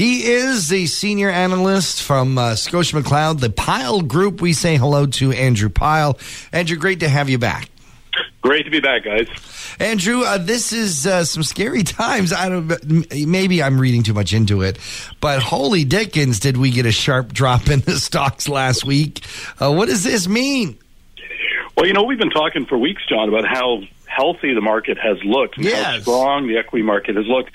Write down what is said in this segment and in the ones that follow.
He is the senior analyst from uh, Scotia McLeod, the Pyle Group. We say hello to Andrew Pyle. Andrew, great to have you back. Great to be back, guys. Andrew, uh, this is uh, some scary times. I don't. Maybe I'm reading too much into it, but holy dickens, did we get a sharp drop in the stocks last week? Uh, what does this mean? Well, you know, we've been talking for weeks, John, about how healthy the market has looked and Yes. how strong the equity market has looked.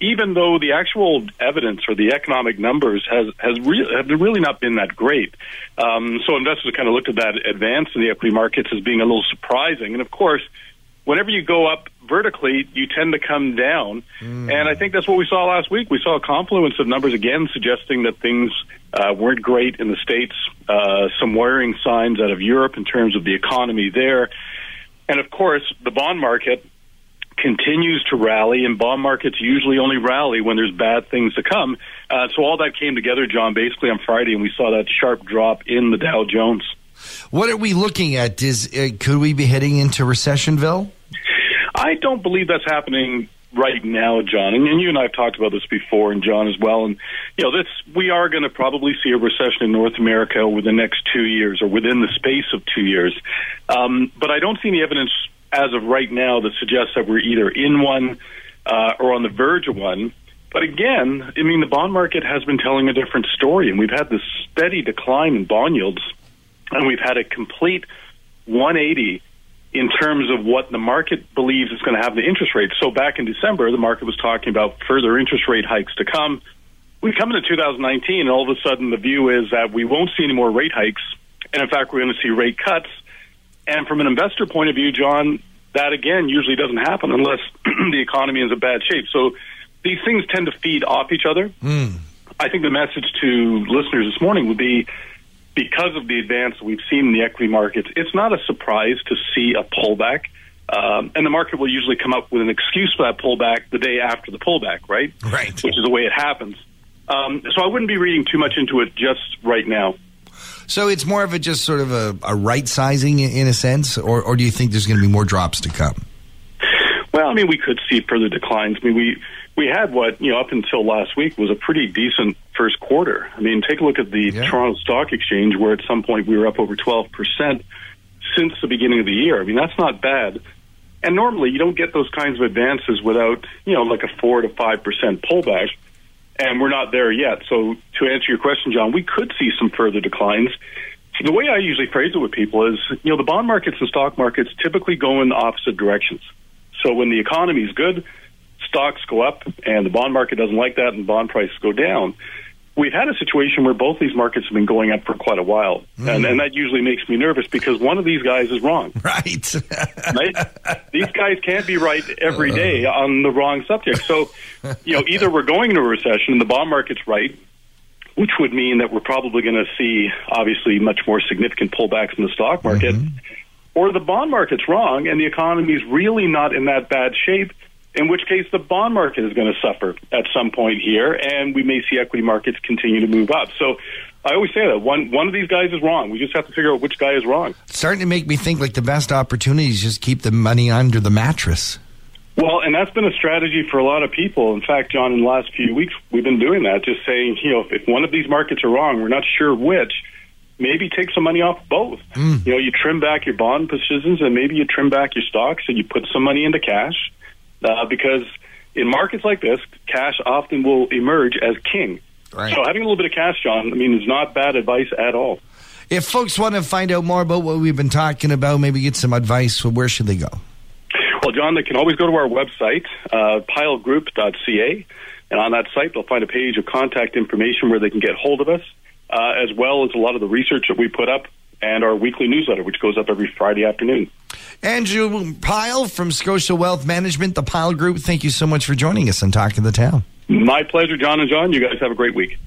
Even though the actual evidence or the economic numbers has has re- have really not been that great, um, so investors kind of looked at that advance in the equity markets as being a little surprising. And of course, whenever you go up vertically, you tend to come down. And I think that's what we saw last week. We saw a confluence of numbers again suggesting that things uh, weren't great in the States, uh, some worrying signs out of Europe in terms of the economy there. And of course, the bond market continues to rally, and bond markets usually only rally when there's bad things to come. Uh, so all that came together, John, basically on Friday, and we saw that sharp drop in the Dow Jones. What are we looking at? Is uh, could we be heading into recessionville? I don't believe that's happening right now, John. And, and you and I have talked about this before, and John as well. And you know, this we are going to probably see a recession in North America over the next two years, or within the space of two years. Um, but I don't see any evidence as of right now that suggests that we're either in one uh, or on the verge of one. But again, I mean, the bond market has been telling a different story, and we've had this steady decline in bond yields, and we've had a complete 180 in terms of what the market believes is going to happen to interest rates. So back in December, the market was talking about further interest rate hikes to come. We come into 2019, and all of a sudden the view is that we won't see any more rate hikes, and in fact, we're going to see rate cuts. And from an investor point of view, John, that again usually doesn't happen unless the economy is in bad shape. So these things tend to feed off each other. I think the message to listeners this morning would be because of the advance we've seen in the equity markets, it's not a surprise to see a pullback. Um, and the market will usually come up with an excuse for that pullback the day after the pullback, right? Right. Which is the way it happens. Um, so I wouldn't be reading too much into it just right now. So it's more of a just sort of a, a right sizing in, a sense, or, or do you think there's going to be more drops to come? Well, I mean, we could see further declines. I mean, we we had what you know up until last week was a pretty decent first quarter. I mean, take a look at the Yeah. Toronto Stock Exchange, where at some point we were up over twelve percent since the beginning of the year. I mean, that's not bad. And normally, you don't get those kinds of advances without you know like a four to five percent pullback. And we're not there yet. So, to answer your question, John, we could see some further declines. The way I usually phrase it with people is, you know, the bond markets and stock markets typically go in opposite directions. So when the economy is good, stocks go up, and the bond market doesn't like that, and bond prices go down. We've had a situation where both these markets have been going up for quite a while, hmm. and, and that usually makes me nervous because one of these guys is wrong. Right. Right? these guys can't be right every uh. day on the wrong subject. So, you know, either we're going into a recession and the bond market's right, which would mean that we're probably going to see obviously much more significant pullbacks in the stock market, mm-hmm. or the bond market's wrong and the economy is really not in that bad shape. In which case, the bond market is going to suffer at some point here, and we may see equity markets continue to move up. So, I always say that one one of these guys is wrong. We just have to figure out which guy is wrong. Starting to make me think like the best opportunity is just keep the money under the mattress. Well, and that's been a strategy for a lot of people. In fact, John, in the last few weeks, we've been doing that, just saying, you know, if one of these markets are wrong, we're not sure which, maybe take some money off both. Hmm. You know, you trim back your bond positions and maybe you trim back your stocks and you put some money into cash uh, because in markets like this, cash often will emerge as king. Right. So having a little bit of cash, John, I mean, is not bad advice at all. If folks want to find out more about what we've been talking about, maybe get some advice, where should they go? Well, John, they can always go to our website, uh, pylegroup.ca, and on that site they'll find a page of contact information where they can get hold of us, uh, as well as a lot of the research that we put up and our weekly newsletter, which goes up every Friday afternoon. Andrew Pyle from Scotia Wealth Management, the Pyle Group. Thank you so much for joining us and Talking to the Town. My pleasure, John and John. You guys have a great week.